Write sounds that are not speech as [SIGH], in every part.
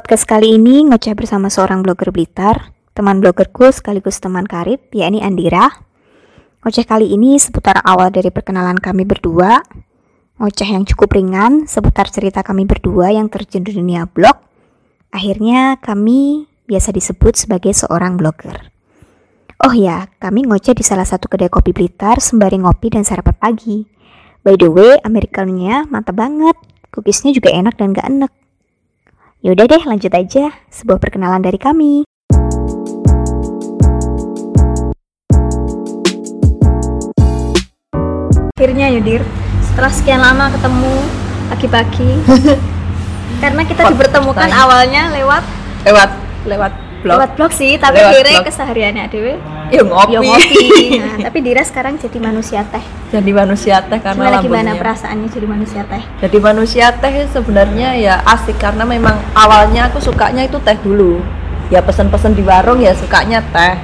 podcast kali ini ngoceh bersama seorang blogger Blitar, teman bloggerku sekaligus teman karib, yakni Andira. Ngoceh kali ini seputar awal dari perkenalan kami berdua, ngoceh yang cukup ringan seputar cerita kami berdua yang terjun di dunia blog. Akhirnya kami biasa disebut sebagai seorang blogger. Oh ya, kami ngoceh di salah satu kedai kopi Blitar sembari ngopi dan sarapan pagi. By the way, americanonya mantap banget. Cookiesnya juga enak dan gak enak. Yaudah deh, lanjut aja. Sebuah perkenalan dari kami. Akhirnya ya, Dir. Setelah sekian lama ketemu pagi-pagi. [LAUGHS] Karena kita Kok dipertemukan awalnya lewat lewat lewat blog lewat blog sih, tapi akhirnya kesehariannya Dewe ya ngopi, Yo ngopi. [LAUGHS] Nah, tapi Dira sekarang jadi manusia teh. jadi manusia teh karena Gimana gimana perasaannya jadi manusia teh? jadi manusia teh sebenarnya ya asik karena memang awalnya aku sukanya itu teh dulu ya pesen-pesen di warung ya sukanya teh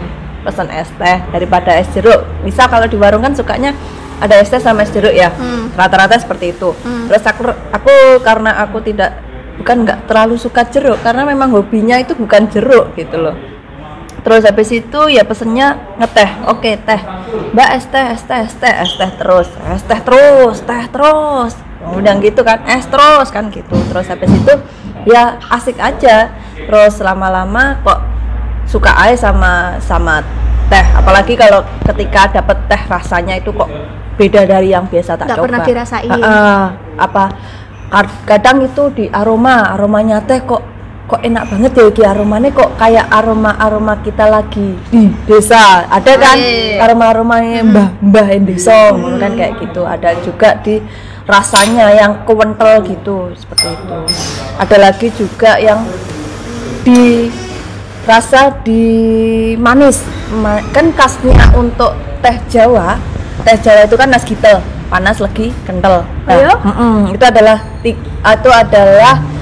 pesen es teh daripada es jeruk misal kalau di warung kan sukanya ada es teh sama es jeruk ya Hmm. rata-rata seperti itu Hmm. terus aku aku karena aku tidak bukan nggak terlalu suka jeruk karena memang hobinya itu bukan jeruk gitu loh terus habis itu ya pesennya ngeteh. Oke teh. Mbak es teh es teh es teh es teh terus es teh terus teh terus. Udah gitu kan es terus kan gitu. Terus habis itu ya asik aja. Terus lama-lama kok suka aja sama sama teh. Apalagi kalau ketika dapet teh rasanya itu kok beda dari yang biasa tak Nggak coba. pernah dirasain. Ah, ah, apa kad- kadang itu di aroma aromanya teh kok kok enak banget ya ki aromanya kok kayak aroma aroma kita lagi di desa. Ada kan iya. aroma aromanya mbah mbah yang desa ngono kan kayak gitu. Ada juga di rasanya yang kewentel gitu seperti itu. Ada lagi juga yang di rasa di manis. Ma- kan khasnya untuk teh Jawa teh Jawa itu kan nasgitel panas legi kental. Iya? mm-mm, itu adalah itu adalah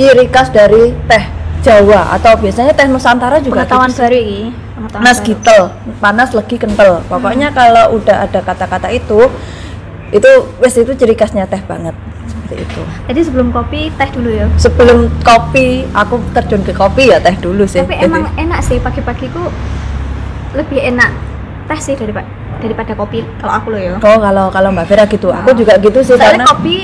ciri khas dari teh Jawa atau biasanya teh Nusantara juga Pengetahuan gitu. baru ini. Pengetahuan nas baru. gitel panas legi kental pokoknya kalau udah ada kata-kata itu itu wes itu ciri khasnya teh banget seperti itu Jadi sebelum kopi teh dulu ya. sebelum kopi aku terjun ke kopi ya teh dulu sih Tapi Jadi- emang enak sih pagi-pagi ku lebih enak teh sih daripada daripada kopi kalau aku loh ya. Oh kalau kalau Mbak Vera gitu, aku juga gitu sih Soalnya karena kopi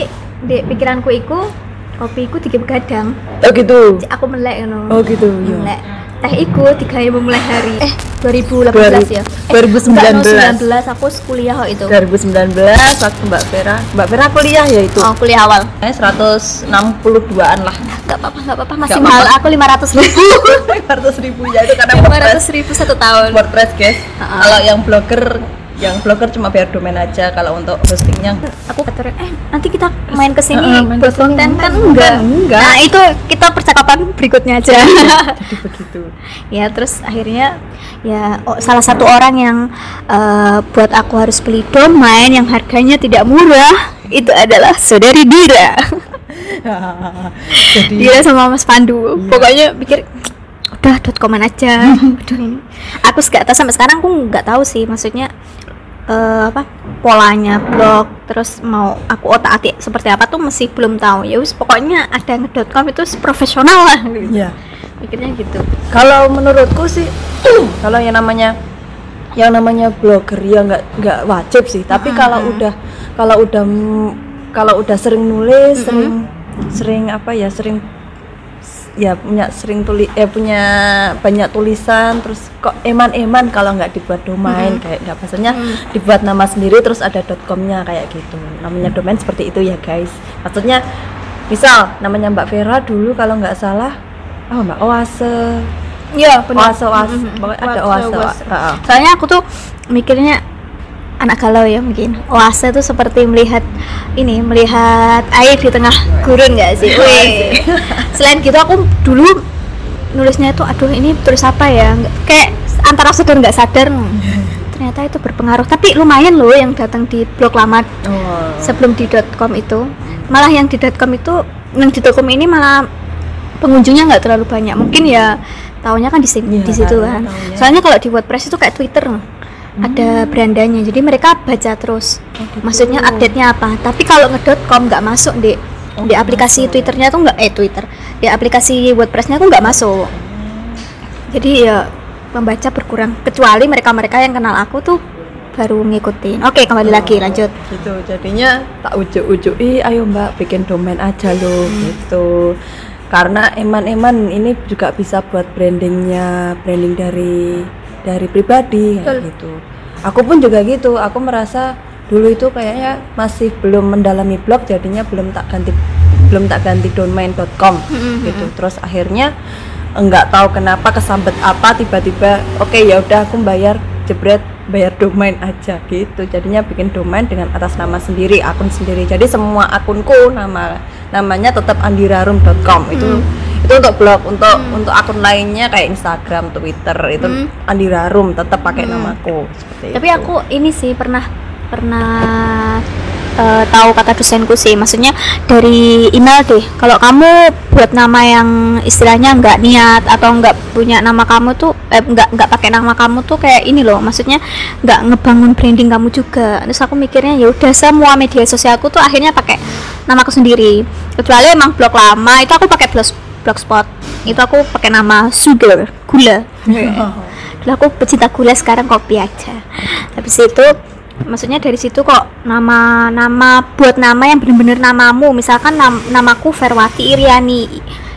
di pikiranku iku kopi iku tiga begadang. oh gitu. Cik, Aku melek ngono. Oh gitu. iya. Melek. Teh iku digawe memulai hari. Eh 2018 ya. Eh, 2019. enggak, no, 19 aku kuliah kok itu. 2019 waktu Mbak Vera, Mbak Vera kuliah ya itu. Oh, kuliah awal. Eh 162-an lah. Enggak apa-apa, enggak apa-apa, masih Nggak mahal. apa-apa. Aku 500 ribu. [LAUGHS] 500 ribu ya itu karena WordPress. 500 ribu satu tahun. WordPress guys. Ha-ha. Kalau yang blogger yang blogger cuma bayar domain aja kalau untuk hostingnya Aku kata eh nanti kita main ke sini main buat konten kan Enggak, enggak. Nah, itu kita percakapan berikutnya aja. jadi [LAUGHS] begitu. ya, terus akhirnya ya oh, salah satu orang yang eh, buat aku harus beli domain yang harganya tidak murah itu adalah saudari Dira. [LAUGHS] jadi Dira sama Mas Pandu. Pokoknya pikir udah dot komen aja. [LAUGHS] Aduh ini. Aku nggak tahu sampai sekarang aku nggak tahu sih maksudnya eh, apa polanya blog terus mau aku otak atik seperti apa tuh masih belum tahu. Ya wis pokoknya ada nge.com itu profesional lah gitu. ya pikirnya gitu. Kalau menurutku sih [CLEARS THROAT] kalau yang namanya yang namanya blogger ya nggak nggak wajib sih. Tapi kalau udah kalau udah kalau udah sering nulis sering sering apa ya sering ya punya sering tulis eh punya banyak tulisan terus kok eman-eman kalau nggak dibuat domain kayak nggak maksudnya dibuat nama sendiri terus ada .com-nya kayak gitu. Namanya domain seperti itu ya guys. Maksudnya misal namanya Mbak Vera dulu kalau nggak salah oh Mbak Oase. Iya oase oase pokoknya ada oase, Heeh. Soalnya aku tuh mikirnya anak galau ya mungkin. Oase tuh seperti melihat ini, melihat air di tengah gurun nggak sih? Wih. Selain gitu aku dulu nulisnya itu aduh ini tulis apa ya? Kayak antara sadar nggak sadar. Ternyata itu berpengaruh. Tapi lumayan loh yang datang di blog lama Oh. sebelum di .com itu. Malah yang di .com itu yang di .com ini malah pengunjungnya nggak terlalu banyak. Mungkin ya tahunya kan di sini Iya, di situ kan, kan. Soalnya kalau di WordPress itu kayak Twitter ada berandanya. Jadi mereka baca terus. Oh, gitu. Maksudnya update-nya apa. Tapi kalau nge.com nggak masuk, Dek. di aplikasi Twitternya tuh nggak eh Twitter di aplikasi WordPressnya tuh nggak masuk jadi ya membaca berkurang kecuali mereka-mereka yang kenal aku tuh baru ngikutin oke kembali lagi lanjut gitu jadinya tak ujuk-ujuk ih ayo mbak bikin domain aja loh gitu karena eman-eman ini juga bisa buat brandingnya branding dari dari pribadi kayak gitu. Aku pun juga gitu aku merasa dulu itu kayaknya masih belum mendalami blog jadinya belum tak ganti belum tak ganti domain.com gitu. Terus akhirnya enggak tahu kenapa kesambet apa tiba-tiba oke ya udah aku bayar jebret bayar domain aja gitu. Jadinya bikin domain dengan atas nama sendiri akun sendiri. Jadi semua akunku nama namanya tetap andirarum.com itu itu untuk blog untuk untuk akun lainnya kayak Instagram Twitter itu Hmm. andirarum tetap pakai namaku. Seperti tapi itu. aku ini sih pernah pernah eh, tahu kata dosenku sih. Maksudnya dari email deh kalau kamu buat nama yang istilahnya nggak niat atau nggak punya nama kamu tuh eh, nggak nggak pakai nama kamu tuh kayak ini loh. Maksudnya nggak ngebangun branding kamu juga. Terus aku mikirnya ya udah semua media sosialku tuh akhirnya pakai namaku sendiri. Kecuali emang blog lama itu aku pakai blog blogspot. Itu aku pakai nama sugar gula. Dulu [LAUGHS] aku pecinta gula sekarang kopi aja. Habis itu maksudnya dari situ kok nama nama buat nama yang bener-bener namamu. Misalkan nam- namaku Ferwati Iriani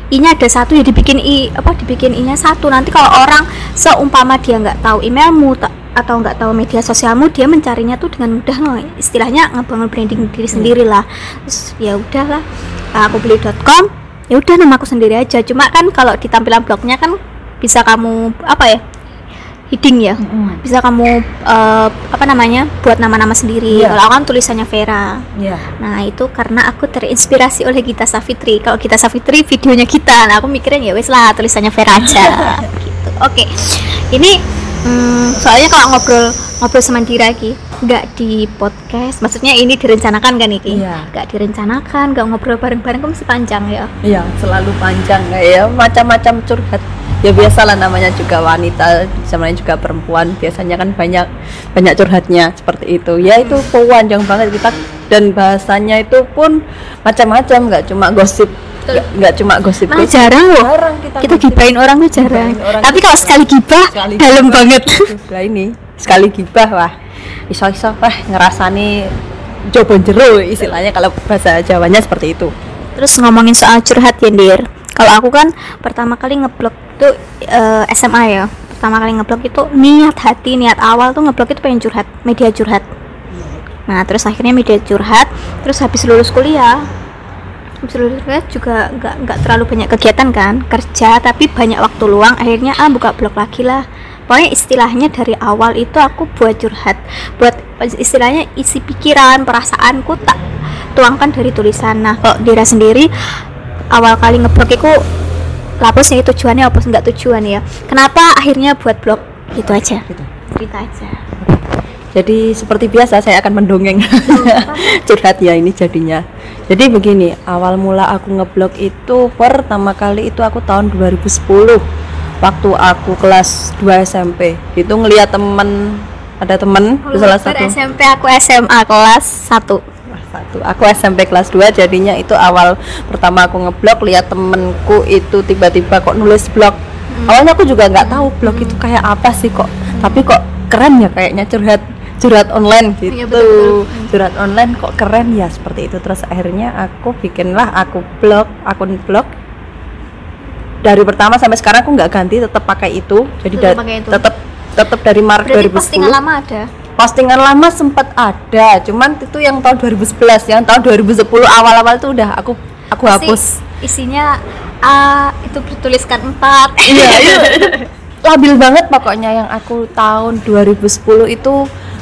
I nya ada satu ya dibikin i apa dibikin i nya satu. Nanti kalau orang seumpama dia nggak tahu emailmu ta- atau nggak tahu media sosialmu dia mencarinya tuh dengan mudah loh istilahnya ngebangun branding diri sendiri lah. Terus ya udahlah. Aku beli.com ya udah namaku sendiri aja. Cuma kan kalau di tampilan blognya kan bisa kamu apa ya heading ya? Mm-mm. bisa kamu eh, apa namanya buat nama-nama sendiri. Iya. kalau aku kan tulisannya Vera. Ya nah itu karena aku terinspirasi oleh Gita Savitri. Kalau Gita Savitri videonya kita nah aku mikirin ya wes lah tulisannya Vera aja. [LAUGHS] Gitu. Oke. Ini hmm, soalnya kalau ngobrol ngobrol sama Dira lagi nggak di podcast. Maksudnya ini direncanakan kan iki? Iya. nggak direncanakan nggak ngobrol bareng-bareng kok mesti panjang ya? Iya, selalu panjang ya macam-macam curhat. Ya biasalah namanya juga wanita, namanya juga perempuan, biasanya kan banyak banyak curhatnya seperti itu. Ya itu panjang banget kita. Dan bahasanya itu pun macam-macam, nggak cuma gosip, nggak cuma gosip. Malah jarang loh. Jarang kita, kita gosip. gibain orang tuh jarang. orang. Tapi kalau sekali gibah dalam gibah. banget. Lah ini sekali gibah wah iso-iso wah ngerasani coba jero istilahnya kalau bahasa Jawanya seperti itu. Terus ngomongin soal curhat ya. Kalau aku kan pertama kali ngeblok itu eh, SMA ya. Pertama kali ngeblok itu niat hati, niat awal tuh ngeblok itu pengen curhat, media curhat. Nah, terus akhirnya media curhat, terus habis lulus kuliah habis lulus kuliah juga nggak nggak terlalu banyak kegiatan kan kerja tapi banyak waktu luang akhirnya ah buka blog lagi lah pokoknya istilahnya dari awal itu aku buat curhat buat istilahnya isi pikiran perasaanku tak tuangkan dari tulisan. Nah kalau Dira sendiri awal kali ngeblog itu lapus ya tujuannya apa? Enggak tujuan ya. Kenapa akhirnya buat blog? Gitu aja. Gitu. cerita aja. Jadi seperti biasa saya akan mendongeng. [LAUGHS] Curhat ya ini jadinya. Jadi begini, awal mula aku ngeblog itu pertama kali itu aku tahun 2010 waktu aku kelas 2 SMP. Itu ngeliat temen ada temen Kalau salah satu SMP aku SMA kelas 1 Wah, satu. Aku SMP kelas 2 jadinya itu awal pertama aku ngeblog lihat temenku itu tiba-tiba kok nulis blog. Hmm. Awalnya aku juga nggak tahu blog itu kayak apa sih kok. Tapi kok keren ya kayaknya curhat curhat online gitu. Iya, betul, Curhat online kok keren ya seperti itu. Terus akhirnya aku bikinlah aku blog, akun blog. Dari pertama sampai sekarang aku nggak ganti, tetap pakai itu. Jadi Tetap da- itu. tetap tetap dari Maret berarti 2010 postingan lama ada postingan lama sempat ada cuman itu yang tahun 2011 yang tahun 2010 awal-awal itu udah aku aku Pasti hapus isinya A itu bertuliskan 4 [LAUGHS] iya itu, [LAUGHS] itu labil banget pokoknya yang aku tahun 2010 itu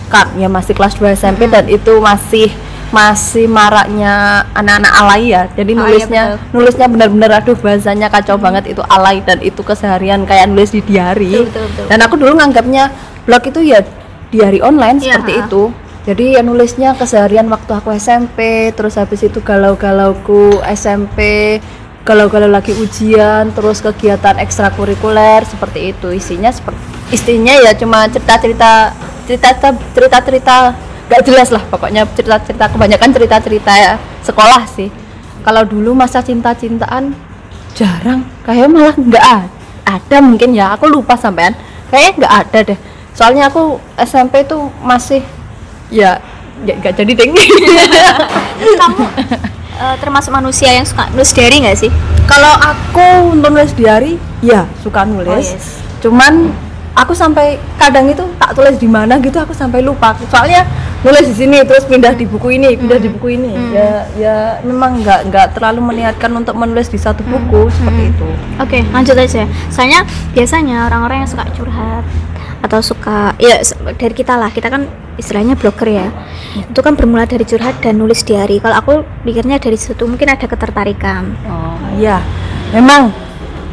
kan ya masih kelas 2 SMP Hmm. dan itu masih masih maraknya anak-anak alay ya jadi Oh, iya, nulisnya betul. nulisnya benar-benar aduh bahasanya kacau banget itu alay dan itu keseharian kayak nulis di diary Betul, betul, betul. dan aku dulu nganggapnya blog itu ya diary online Iya, seperti ha. itu jadi ya nulisnya keseharian waktu aku SMP terus habis itu galau-galauku SMP galau-galau lagi ujian terus kegiatan ekstrakurikuler seperti itu isinya seperti istinya ya cuma cerita-cerita cerita cerita-cerita gak jelas lah pokoknya cerita-cerita kebanyakan cerita-cerita ya sekolah sih. Kalau dulu masa cinta-cintaan jarang. Kayak malah nggak ada mungkin ya aku lupa sampean. Kayaknya nggak ada deh. Soalnya aku SMP tuh masih ya ya nggak jadi deng kamu eh, termasuk manusia yang suka nulis diary nggak sih? Kalau aku untuk nulis diary ya suka nulis. Oh, yes. cuman aku sampai kadang itu tak tulis di mana gitu aku sampai lupa. Soalnya nulis di sini terus pindah di buku ini pindah di buku ini. Ya ya memang nggak nggak terlalu meniatkan untuk menulis di satu buku seperti itu. Oke, lanjut aja. Soalnya biasanya orang-orang yang suka curhat atau suka ya dari kita lah, kita kan istilahnya blogger ya. Itu kan bermula dari curhat dan nulis diary. Kalau aku pikirnya dari situ mungkin ada ketertarikan. Oh iya, memang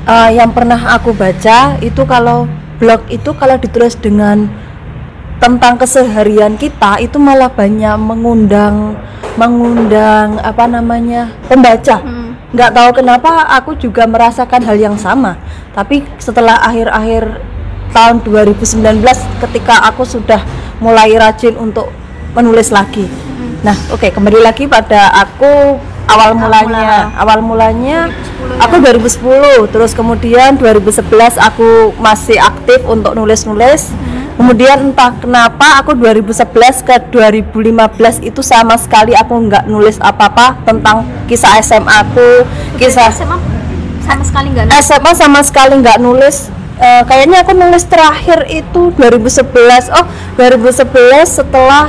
eh, yang pernah aku baca itu kalau blog itu kalau ditulis dengan tentang keseharian kita itu malah banyak mengundang mengundang apa namanya pembaca. Hmm. Nggak tahu kenapa aku juga merasakan hal yang sama. Tapi setelah akhir-akhir tahun 2019 ketika aku sudah mulai rajin untuk menulis lagi. Nah, oke kembali lagi pada aku awal mulanya. Awal mulanya aku 2010, terus kemudian 2011 aku masih aktif untuk nulis-nulis. Kemudian entah kenapa aku 2011 ke 2015 itu sama sekali aku nggak nulis apa-apa tentang kisah SMA aku, kisah SMA sama sekali nggak nulis. SMA sama sekali nggak nulis Eh, kayaknya aku nulis terakhir itu 2011 oh 2011 setelah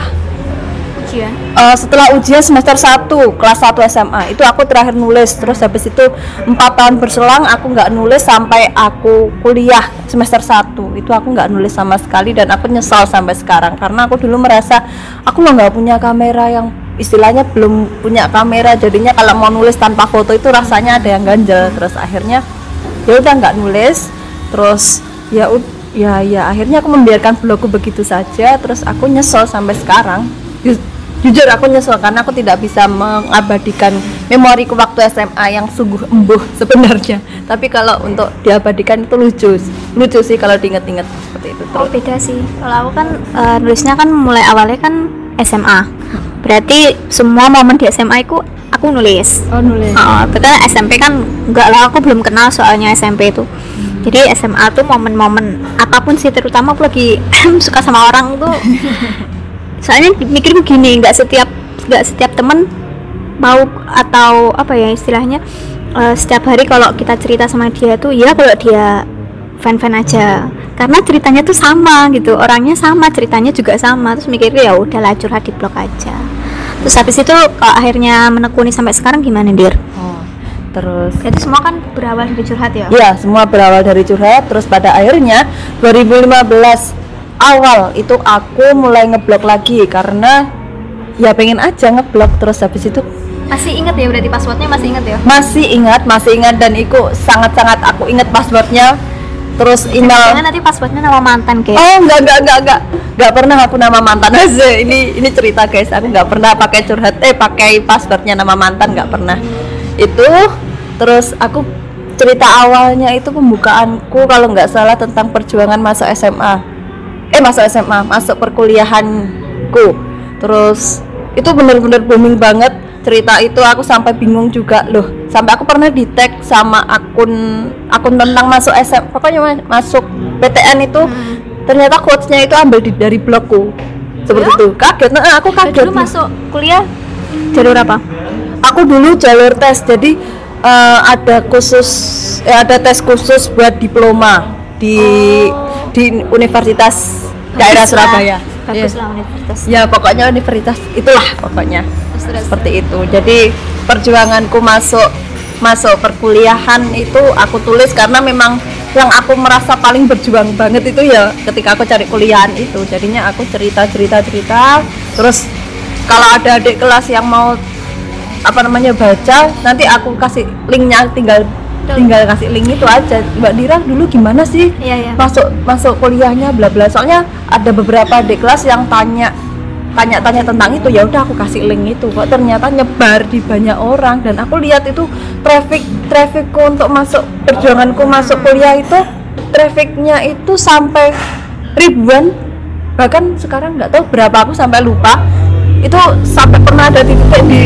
ujian. eh, setelah ujian semester 1 kelas 1 SMA itu aku terakhir nulis. Terus habis itu empat tahun berselang aku nggak nulis sampai aku kuliah semester 1 itu aku nggak nulis sama sekali dan aku nyesal sampai sekarang. Karena aku dulu merasa aku lo nggak punya kamera yang istilahnya belum punya kamera. Jadinya kalau mau nulis tanpa foto itu rasanya ada yang ganjel. Terus akhirnya ya udah nggak nulis. Terus ya ya ya akhirnya aku membiarkan blogku begitu saja. Terus aku nyesel sampai sekarang jujur aku nyesel karena aku tidak bisa mengabadikan memoriku waktu SMA yang sungguh embuh sebenarnya tapi kalau untuk diabadikan itu lucu lucu sih kalau diinget-inget seperti itu Oh terus beda sih. Kalau aku kan eh, nulisnya kan mulai awalnya kan SMA. Berarti semua momen di SMA aku aku nulis. oh nulis Oh, tapi kan SMP kan enggak lah aku belum kenal soalnya SMP itu. Jadi SMA tuh momen-momen apa pun sih terutama aku lagi [LAUGHS] suka sama orang tuh. Soalnya mikir begini, nggak setiap nggak setiap temen mau atau apa ya istilahnya eh, setiap hari kalau kita cerita sama dia tuh ya kalau dia fan-fan aja. Karena ceritanya tuh sama gitu orangnya sama ceritanya juga sama. Terus mikir ya udahlah curhat di blog aja. Terus habis itu kalau akhirnya menekuni sampai sekarang gimana dir? Oh, terus? Jadi semua kan berawal dari curhat ya? Ya, semua berawal dari curhat. Terus pada akhirnya 2015 awal itu aku mulai ngeblok lagi karena ya pengen aja ngeblok terus habis itu masih inget ya berarti passwordnya masih inget ya? Masih ingat masih ingat dan itu sangat-sangat aku ingat passwordnya. Terus email jangan nanti passwordnya nama mantan kayak oh enggak enggak enggak enggak. Enggak pernah aku nama mantan [LAUGHS] aja. Ini ini cerita guys. Aku enggak pernah pakai curhat eh pakai passwordnya nama mantan enggak pernah. Itu terus aku cerita awalnya itu pembukaanku kalau nggak salah tentang perjuangan masuk SMA eh masuk SMA masuk perkuliahanku. Terus itu bener-bener booming banget. Cerita itu aku sampai bingung juga loh. Sampai aku pernah di tag sama akun akun tentang masuk SM pokoknya ma- masuk PTN itu. Ternyata quotesnya itu ambil di, dari blogku. Seperti itu. Kaget. Nah, aku kaget dulu masuk kuliah? Jalur apa? Aku dulu jalur tes. Jadi eh, ada khusus eh, ada tes khusus buat diploma di di Universitas daerah Bagus lah. Surabaya. Bagus Iya. lah universitas. Ya pokoknya universitas itulah pokoknya. Terus, seperti itu. Jadi perjuanganku masuk masuk perkuliahan itu aku tulis karena memang yang aku merasa paling berjuang banget itu ya ketika aku cari kuliahan itu. Jadinya aku cerita cerita cerita. Terus kalau ada adik kelas yang mau apa namanya baca nanti aku kasih linknya tinggal tinggal kasih link itu aja. Mbak Dira dulu gimana sih iya iya. masuk masuk kuliahnya bla bla. Soalnya ada beberapa adik kelas yang tanya tanya-tanya tentang itu. Ya udah aku kasih link itu. Kok ternyata nyebar di banyak orang. Dan aku lihat itu traffic trafficku untuk masuk perjuanganku masuk kuliah itu trafficnya itu sampai ribuan. Bahkan sekarang nggak tahu berapa aku sampai lupa. Itu sampai pernah ada di titik di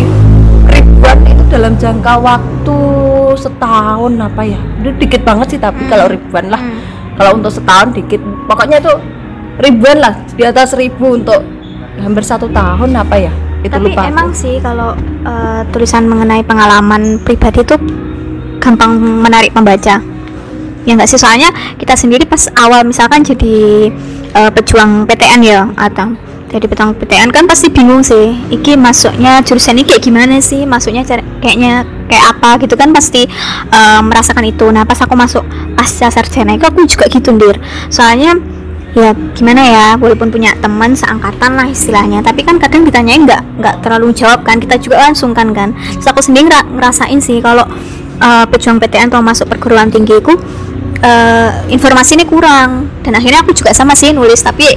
ribuan itu dalam jangka waktu setahun apa ya? Itu dikit banget sih tapi kalau ribuan lah. Hmm. kalau untuk setahun dikit. Pokoknya itu ribuan lah di atas ribu untuk hampir satu tahun apa ya? Itu Tapi lupa aku. emang sih kalau eh, tulisan mengenai pengalaman pribadi itu gampang menarik pembaca. Ya nggak sih? Soalnya kita sendiri pas awal misalkan jadi eh, pejuang PTN ya atau jadi pejuang PTN kan pasti bingung sih. Iki masuknya jurusan ini kayak gimana sih? Masuknya cara- kayaknya kayak apa gitu kan pasti eh, merasakan itu. Nah pas aku masuk pasca sarjana itu aku juga gitu ndir. Soalnya ya gimana ya walaupun punya teman seangkatan lah istilahnya tapi kan kadang ditanyain nggak nggak terlalu jawab kan kita juga kan sungkan kan terus aku sendiri ngera- ngerasain sih kalau eh, pejuang PTN atau masuk perguruan tinggi ku eh, informasi ini kurang dan akhirnya aku juga sama sih nulis tapi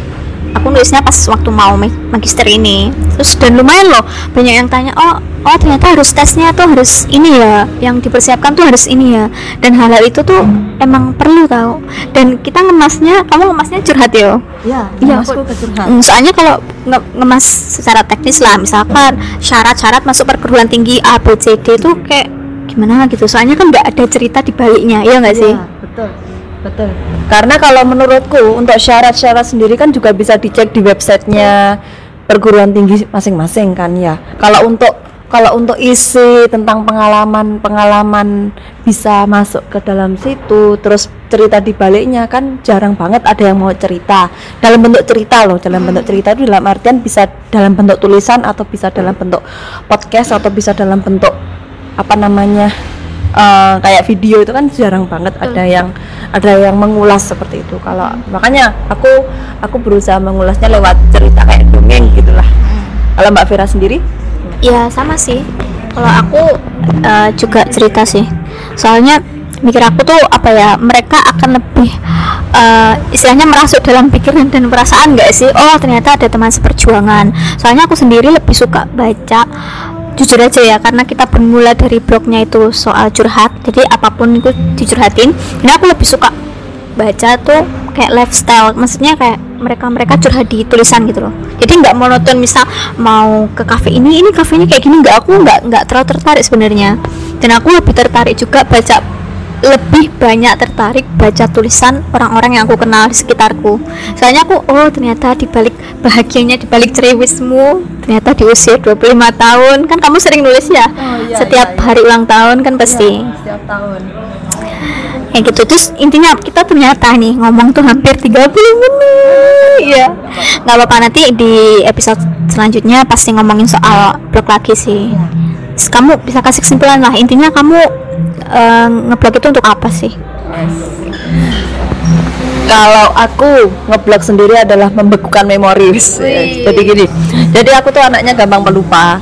aku nulisnya pas waktu mau ma- magister ini. Terus dan lumayan loh banyak yang tanya oh oh ternyata harus tesnya tuh harus ini ya yang dipersiapkan tuh harus ini ya. Dan hal-hal itu tuh emang perlu tau. Dan kita ngemasnya kamu ngemasnya curhat ya? Ya Iya, aku- ke curhat. Mm, soalnya kalau nge- ngemas secara teknis lah misalkan syarat-syarat masuk perguruan tinggi A B C D itu kayak gimana gitu. Soalnya kan nggak ada cerita di baliknya ya nggak sih? Iya, betul betul. Karena kalau menurutku untuk syarat-syarat sendiri kan juga bisa dicek di websitenya perguruan tinggi masing-masing kan ya. Kalau untuk kalau untuk isi tentang pengalaman pengalaman bisa masuk ke dalam situ terus cerita di baliknya kan jarang banget ada yang mau cerita. Dalam bentuk cerita loh dalam bentuk cerita itu dalam artian bisa dalam bentuk tulisan atau bisa dalam bentuk podcast atau bisa dalam bentuk apa namanya eh, kayak video itu kan jarang banget ada yang ada yang mengulas seperti itu. Kalau makanya aku aku berusaha mengulasnya lewat cerita kayak dongeng gitulah. Kalau Mbak Vera sendiri? Ya sama sih. Kalau aku eh, juga cerita sih. Soalnya mikir aku tuh apa ya mereka akan lebih eh, istilahnya merasuk dalam pikiran dan perasaan nggak sih? Oh ternyata ada teman seperjuangan. Soalnya aku sendiri lebih suka baca jujur aja ya karena kita bermula dari blognya itu soal curhat. Jadi apa pun itu dicurhatin. Ini aku lebih suka baca tuh kayak lifestyle. Maksudnya kayak mereka mereka curhat di tulisan gitu loh. Jadi nggak monoton misal mau ke kafe ini ini kafenya kayak gini nggak aku nggak nggak terlalu tertarik sebenarnya. Dan aku lebih tertarik juga baca lebih banyak tertarik baca tulisan orang-orang yang aku kenal di sekitarku. Soalnya aku oh ternyata di balik bahagianya di balik cerewismu ternyata di usia 25 tahun. Kan kamu sering nulis ya? Oh, iya, setiap iya, iya. hari ulang tahun kan pasti. setiap tahun. Kayak gitu. Terus intinya kita ternyata nih ngomong tuh hampir 30 menit. Ya nggak apa-apa nanti di episode selanjutnya pasti ngomongin soal blog lagi sih. Terus kamu bisa kasih kesimpulan lah. Intinya kamu eh, ngeblog itu untuk apa sih? Kalau aku ngeblog sendiri adalah membekukan memori. Jadi gini jadi aku tuh anaknya gampang pelupa.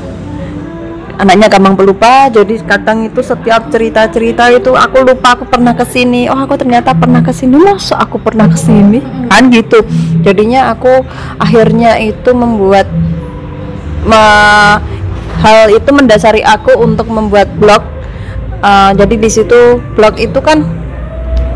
Anaknya gampang pelupa jadi kadang itu setiap cerita-cerita itu aku lupa aku pernah ke sini oh aku ternyata pernah ke sini masa aku pernah ke sini kan gitu. Jadinya aku akhirnya itu membuat me- hal itu mendasari aku untuk membuat blog Uh, jadi di situ blog itu kan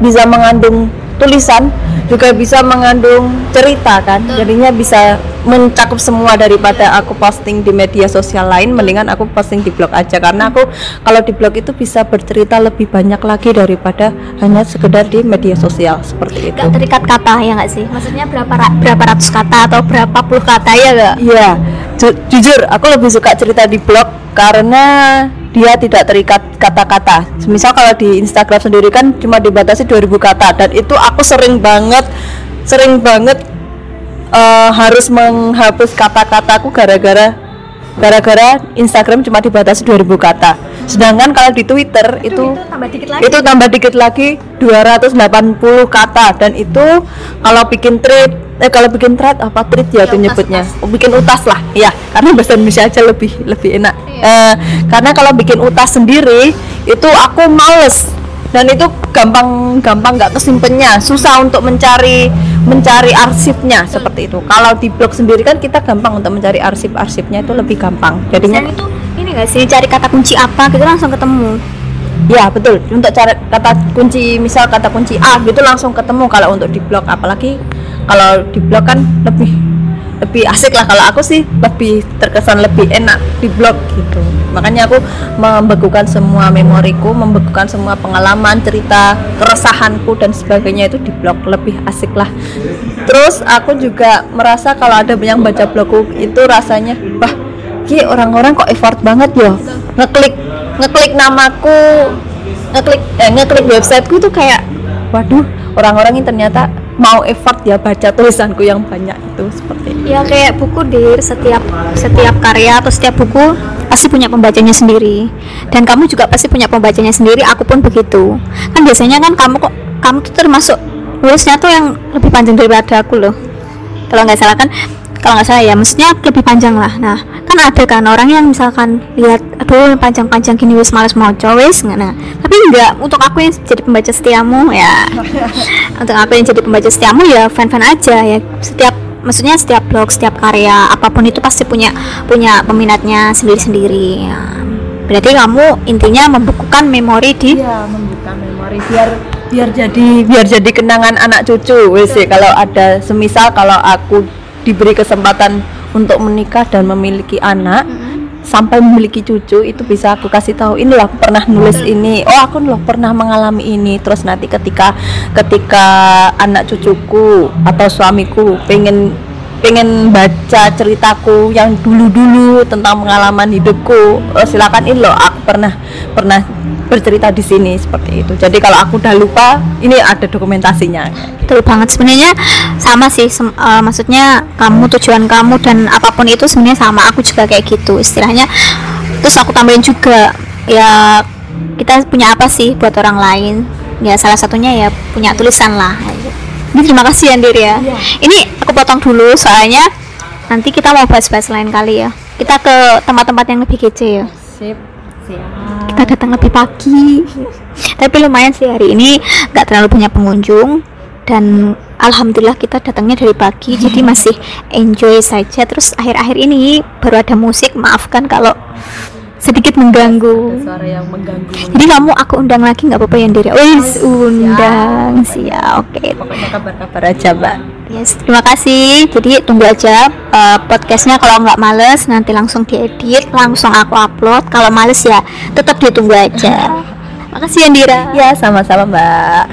bisa mengandung tulisan juga bisa mengandung cerita kan. Jadinya bisa mencakup semua daripada aku posting di media sosial lain mendingan aku posting di blog aja. Karena aku kalau di blog itu bisa bercerita lebih banyak lagi daripada hanya sekedar di media sosial seperti itu. nggak terikat kata ya nggak sih? Maksudnya berapa ra- berapa ratus kata atau berapa puluh kata ya nggak? Iya, ju- jujur aku lebih suka cerita di blog karena dia tidak terikat kata-kata. Misal kalau di Instagram sendiri kan cuma dibatasi 2000 kata dan itu aku sering banget sering banget eh, harus menghapus kata-kataku gara-gara gara-gara Instagram cuma dibatasi 2000 kata. Sedangkan kalau di Twitter itu tambah dikit lagi itu tambah dikit lagi 280 kata dan itu kalau bikin thread eh kalau bikin thread apa thread ya tuh utas, nyebutnya? utas. Bikin utas lah ya karena bahasa Indonesia aja lebih lebih enak. Iya. Eh, karena kalau bikin utas sendiri itu aku males. Dan itu gampang gampang nggak kesimpannya susah untuk mencari mencari arsipnya seperti itu. Kalau di blog sendiri kan kita gampang untuk mencari arsip arsipnya itu lebih gampang. Jadinya dan itu ini nggak sih cari kata kunci apa gitu langsung ketemu? Ya betul. Untuk cara kata kunci misal kata kunci A gitu langsung ketemu kalau untuk di blog. Apalagi kalau di blog kan lebih lebih asik lah. Kalau aku sih lebih terkesan lebih enak di blog gitu. Makanya aku membekukan semua memoriku membekukan semua pengalaman cerita keresahanku dan sebagainya itu di blog. Lebih asik lah. Terus aku juga merasa kalau ada yang baca blogku itu rasanya wah ki orang-orang kok effort banget ya ngeklik ngeklik namaku ngeklik eh, ngeklik websiteku tuh kayak waduh orang-orang ini ternyata mau effort ya baca tulisanku yang banyak itu seperti itu. Ya kayak buku dir setiap setiap karya atau setiap buku pasti punya pembacanya sendiri dan kamu juga pasti punya pembacanya sendiri. Aku pun begitu. Kan biasanya kan kamu kok kamu tuh termasuk nulisnya tuh yang lebih panjang daripada aku loh. Kalau nggak salah kan kalau nggak salah ya maksudnya lebih panjang lah nah kan ada kan orang yang misalkan lihat panjang-panjang gini wis males mau wis nah tapi enggak untuk aku yang jadi pembaca setiamu ya. [LAUGHS] Untuk aku yang jadi pembaca setiamu ya fan-fan aja ya. Setiap maksudnya setiap blog setiap karya apa pun itu pasti punya punya peminatnya sendiri-sendiri ya. berarti kamu intinya membukukan memori di Iya, membuka memori biar biar jadi biar jadi kenangan anak cucu wes sih kalau ada semisal kalau aku diberi kesempatan untuk menikah dan memiliki anak sampai memiliki cucu itu bisa aku kasih tahu ini loh aku pernah nulis ini. Oh aku loh pernah mengalami ini. Terus nanti ketika ketika anak cucuku atau suamiku pengen pengen baca ceritaku yang dulu-dulu tentang pengalaman hidupku eh, silakan ini loh aku pernah pernah bercerita di sini seperti itu. Jadi kalau aku udah lupa ini ada dokumentasinya. Betul banget. Sebenarnya sama sih sem- eh, maksudnya kamu tujuan kamu dan apa pun itu sebenarnya sama. Aku juga kayak gitu istilahnya. Terus aku tambahin juga ya kita punya apa sih buat orang lain? Ya salah satunya ya punya tulisan lah ini terima kasih Andir ya. Iya. ini aku potong dulu soalnya nanti kita mau bahas-bahas lain kali ya. Kita ke tempat-tempat yang lebih kece ya. Sip siap kita datang lebih pagi. Tapi lumayan sih hari ini nggak terlalu banyak pengunjung. Dan alhamdulillah kita datangnya dari pagi jadi masih enjoy saja. Terus akhir-akhir ini baru ada musik maafkan kalau sedikit mengganggu. Suara yang mengganggu. Jadi kamu aku undang lagi nggak apa-apa ya Diri Wis undang. Siap oke. Pokoknya kabar-kabar aja mbak. Yes, terima kasih. Jadi tunggu aja uh, podcastnya. Kalau nggak males nanti langsung diedit, langsung aku upload. Kalau males ya tetap ditunggu aja. [LAUGHS] Makasih Andira. ya sama-sama mbak